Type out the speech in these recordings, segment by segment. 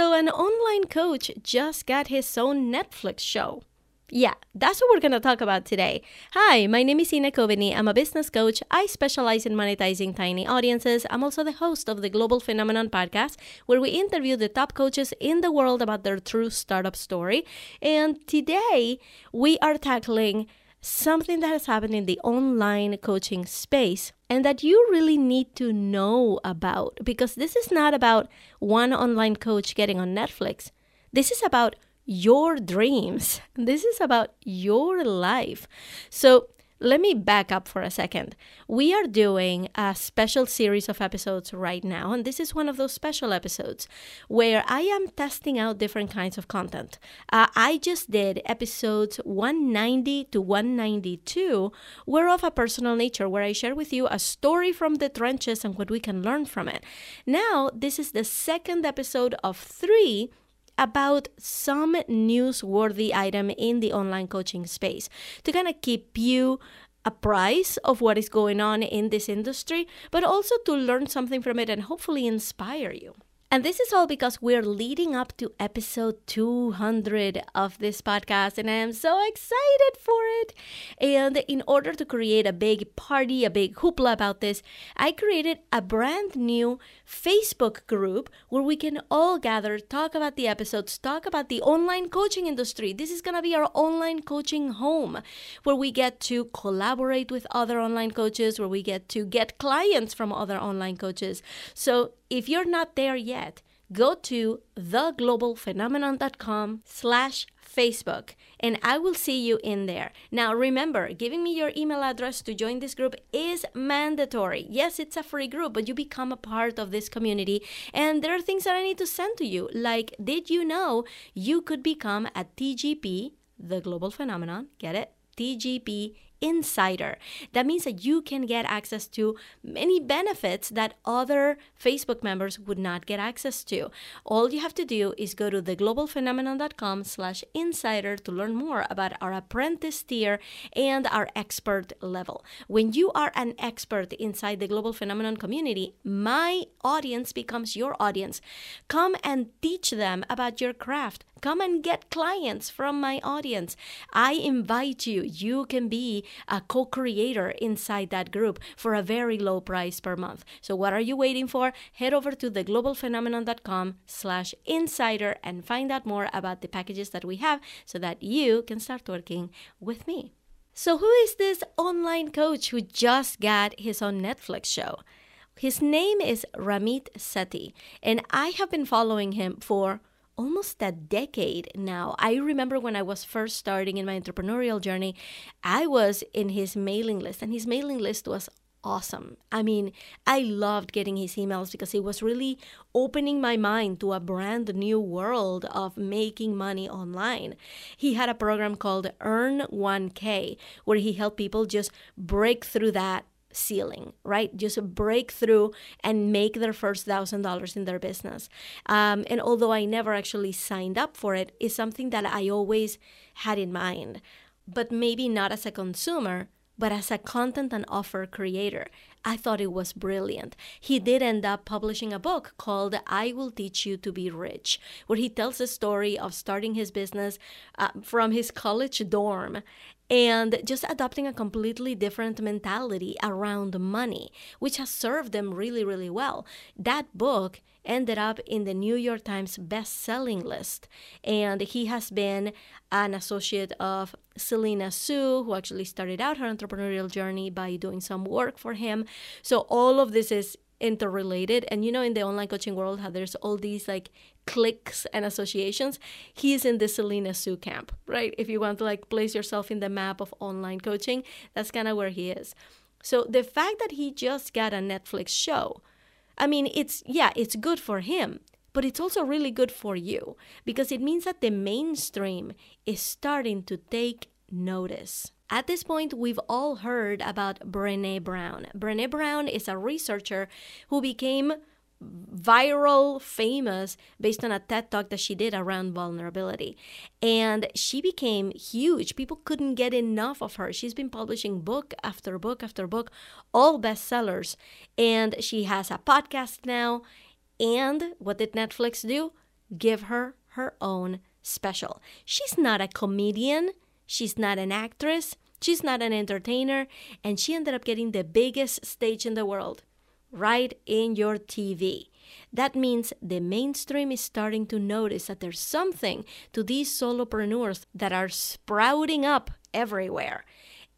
So, an online coach just got his own Netflix show. Yeah, that's what we're going to talk about today. Hi, my name is Ina Coveney. I'm a business coach. I specialize in monetizing tiny audiences. I'm also the host of the Global Phenomenon podcast, where we interview the top coaches in the world about their true startup story. And today, we are tackling something that has happened in the online coaching space and that you really need to know about because this is not about one online coach getting on Netflix. This is about your dreams. This is about your life. So, let me back up for a second. We are doing a special series of episodes right now, and this is one of those special episodes where I am testing out different kinds of content. Uh, I just did episodes 190 to 192 were of a personal nature, where I share with you a story from the trenches and what we can learn from it. Now, this is the second episode of three about some newsworthy item in the online coaching space to kind of keep you apprised of what is going on in this industry, but also to learn something from it and hopefully inspire you. And this is all because we're leading up to episode 200 of this podcast, and I am so excited for it. And in order to create a big party, a big hoopla about this, I created a brand new Facebook group where we can all gather, talk about the episodes, talk about the online coaching industry. This is going to be our online coaching home where we get to collaborate with other online coaches, where we get to get clients from other online coaches. So if you're not there yet, go to theglobalphenomenon.com slash Facebook and I will see you in there. Now remember, giving me your email address to join this group is mandatory. Yes, it's a free group, but you become a part of this community and there are things that I need to send to you. Like, did you know you could become a TGP, the global phenomenon, get it? TGP insider. That means that you can get access to many benefits that other Facebook members would not get access to. All you have to do is go to theglobalphenomenon.com slash insider to learn more about our apprentice tier and our expert level. When you are an expert inside the Global Phenomenon community, my audience becomes your audience. Come and teach them about your craft. Come and get clients from my audience. I invite you. You can be a co creator inside that group for a very low price per month. So, what are you waiting for? Head over to theglobalphenomenon.com slash insider and find out more about the packages that we have so that you can start working with me. So, who is this online coach who just got his own Netflix show? His name is Ramit Sethi, and I have been following him for almost a decade now. I remember when I was first starting in my entrepreneurial journey, I was in his mailing list, and his mailing list was awesome. I mean, I loved getting his emails because it was really opening my mind to a brand new world of making money online. He had a program called Earn 1K where he helped people just break through that ceiling, right? Just break through and make their first thousand dollars in their business. Um, and although I never actually signed up for it, it's something that I always had in mind, but maybe not as a consumer, but as a content and offer creator. I thought it was brilliant. He did end up publishing a book called I Will Teach You to Be Rich, where he tells the story of starting his business uh, from his college dorm and just adopting a completely different mentality around money, which has served them really, really well. That book ended up in the New York Times best-selling list, and he has been an associate of Selena Soo, who actually started out her entrepreneurial journey by doing some work for him. So all of this is interrelated. And you know in the online coaching world how there's all these like cliques and associations he's in the selena Soo camp right? If you want to like place yourself in the map of online coaching that's kind of where he is. So the fact that he just got a netflix show i mean it's yeah it's good for him but it's also really good for you because it means that the mainstream is starting to take notice at this point, we've all heard about Brene Brown. Brene Brown is a researcher who became viral famous based on a TED talk that she did around vulnerability. And she became huge. People couldn't get enough of her. She's been publishing book after book after book, all bestsellers. And she has a podcast now. And what did Netflix do? give her her own special. She's not a comedian, she's not an actress, she's not an entertainer, and she ended up getting the biggest stage in the world right in your TV. That means the mainstream is starting to notice that there's something to these solopreneurs that are sprouting up everywhere.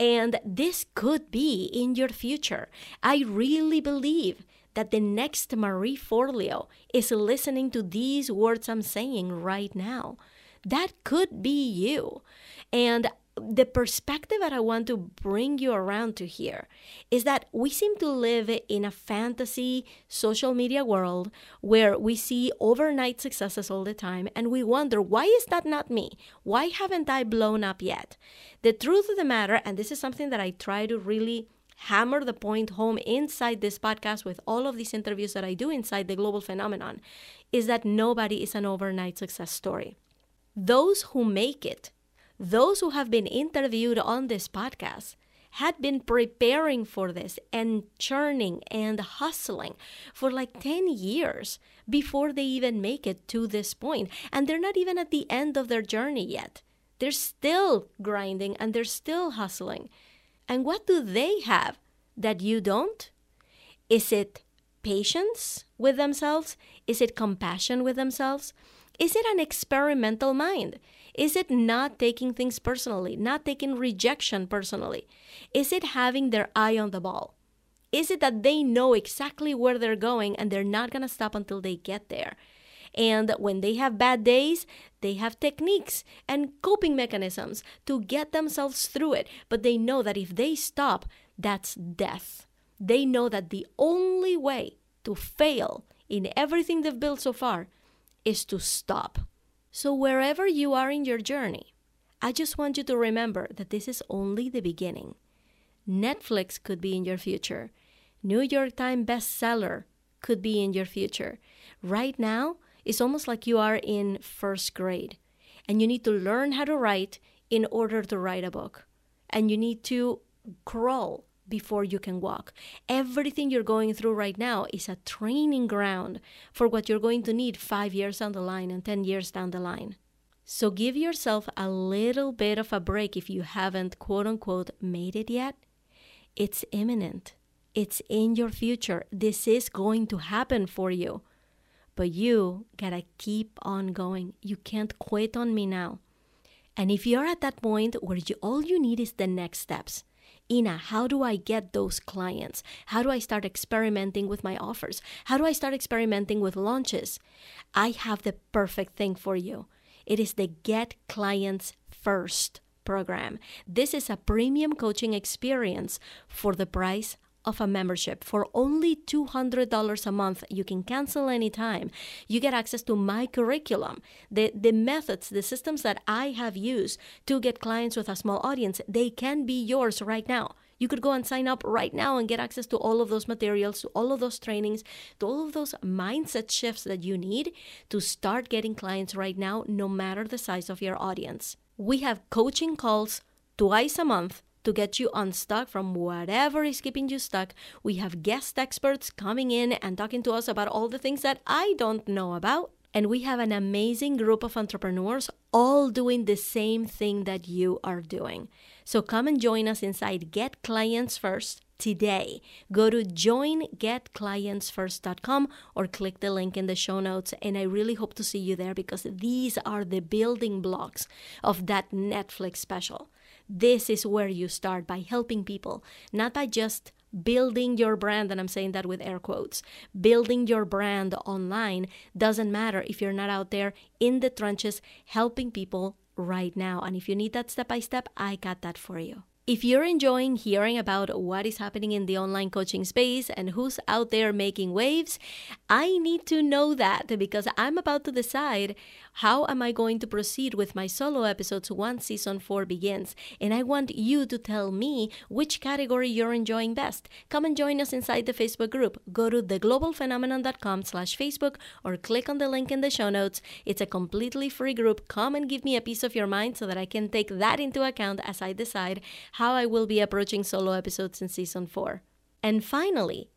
And this could be in your future. I really believe that the next Marie Forleo is listening to these words I'm saying right now. That could be you. And the perspective that I want to bring you around to here is that we seem to live in a fantasy social media world where we see overnight successes all the time and we wonder, why is that not me? Why haven't I blown up yet? The truth of the matter, and this is something that I try to really hammer the point home inside this podcast with all of these interviews that I do inside the global phenomenon, is that nobody is an overnight success story. Those who make it those who have been interviewed on this podcast had been preparing for this and churning and hustling for like 10 years before they even make it to this point. And they're not even at the end of their journey yet. They're still grinding and they're still hustling. And what do they have that you don't? Is it patience with themselves? Is it compassion with themselves? Is it an experimental mind? Is it not taking things personally, not taking rejection personally? Is it having their eye on the ball? Is it that they know exactly where they're going and they're not going to stop until they get there? And when they have bad days, they have techniques and coping mechanisms to get themselves through it. But they know that if they stop, that's death. They know that the only way to fail in everything they've built so far is to stop. So, wherever you are in your journey, I just want you to remember that this is only the beginning. Netflix could be in your future. New York Times bestseller could be in your future. Right now, it's almost like you are in first grade and you need to learn how to write in order to write a book. And you need to crawl before you can walk. Everything you're going through right now is a training ground for what you're going to need five years down the line and 10 years down the line. So give yourself a little bit of a break if you haven't, quote unquote, made it yet. It's imminent, it's in your future. This is going to happen for you. But you gotta keep on going. You can't quit on me now. And if you're at that point where you, all you need is the next steps, Ina, how do I get those clients? How do I start experimenting with my offers? How do I start experimenting with launches? I have the perfect thing for you. It is the Get Clients First program. This is a premium coaching experience for the price of a membership for only $200 a month. You can cancel anytime. You get access to my curriculum, the, the methods, the systems that I have used to get clients with a small audience. They can be yours right now. You could go and sign up right now and get access to all of those materials, to all of those trainings, to all of those mindset shifts that you need to start getting clients right now, no matter the size of your audience. We have coaching calls twice a month to get you unstuck from whatever is keeping you stuck. We have guest experts coming in and talking to us about all the things that I don't know about. And we have an amazing group of entrepreneurs all doing the same thing that you are doing. So come and join us inside Get Clients First today. Go to joingetclientsfirst.com or click the link in the show notes. And I really hope to see you there because these are the building blocks of that Netflix special. This is where you start by helping people, not by just building your brand, and I'm saying that with air quotes. Building your brand online doesn't matter if you're not out there in the trenches helping people right now. And if you need that step by step, I got that for you. If you're enjoying hearing about what is happening in the online coaching space and who's out there making waves, I need to know that because I'm about to decide how am I going to proceed with my solo episodes once season 4 begins. And I want you to tell me which category you're enjoying best. Come and join us inside the Facebook group. Go to theglobalphenomenon.com slash Facebook or click on the link in the show notes. It's a completely free group. Come and give me a piece of your mind so that I can take that into account as I decide how I will be approaching solo episodes in season 4. And finally,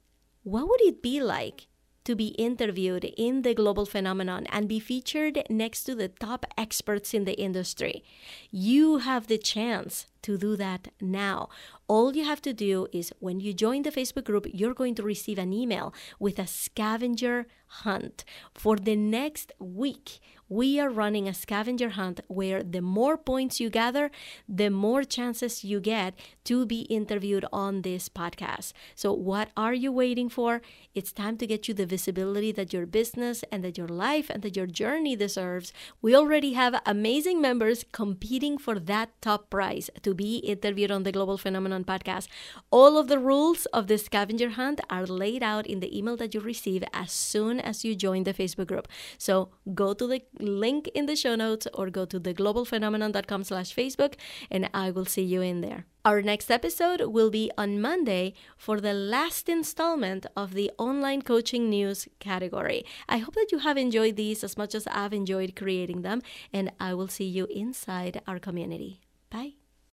what would it be like to be interviewed in the global phenomenon and be featured next to the top experts in the industry. You have the chance to do that now. All you have to do is when you join the Facebook group, you're going to receive an email with a scavenger hunt. For the next week, we are running a scavenger hunt where the more points you gather, the more chances you get to be interviewed on this podcast. So, what are you waiting for? It's time to get you the visibility that your business and that your life and that your journey deserves. We already have amazing members competing for that top prize to be interviewed on the Global Phenomenon podcast. All of the rules of the scavenger hunt are laid out in the email that you receive as soon as you join the Facebook group. So go to the link in the show notes or go to theglobalphenomenon.com slash Facebook and I will see you in there. Our next episode will be on Monday for the last installment of the online coaching news category. I hope that you have enjoyed these as much as I've enjoyed creating them, and I will see you inside our community.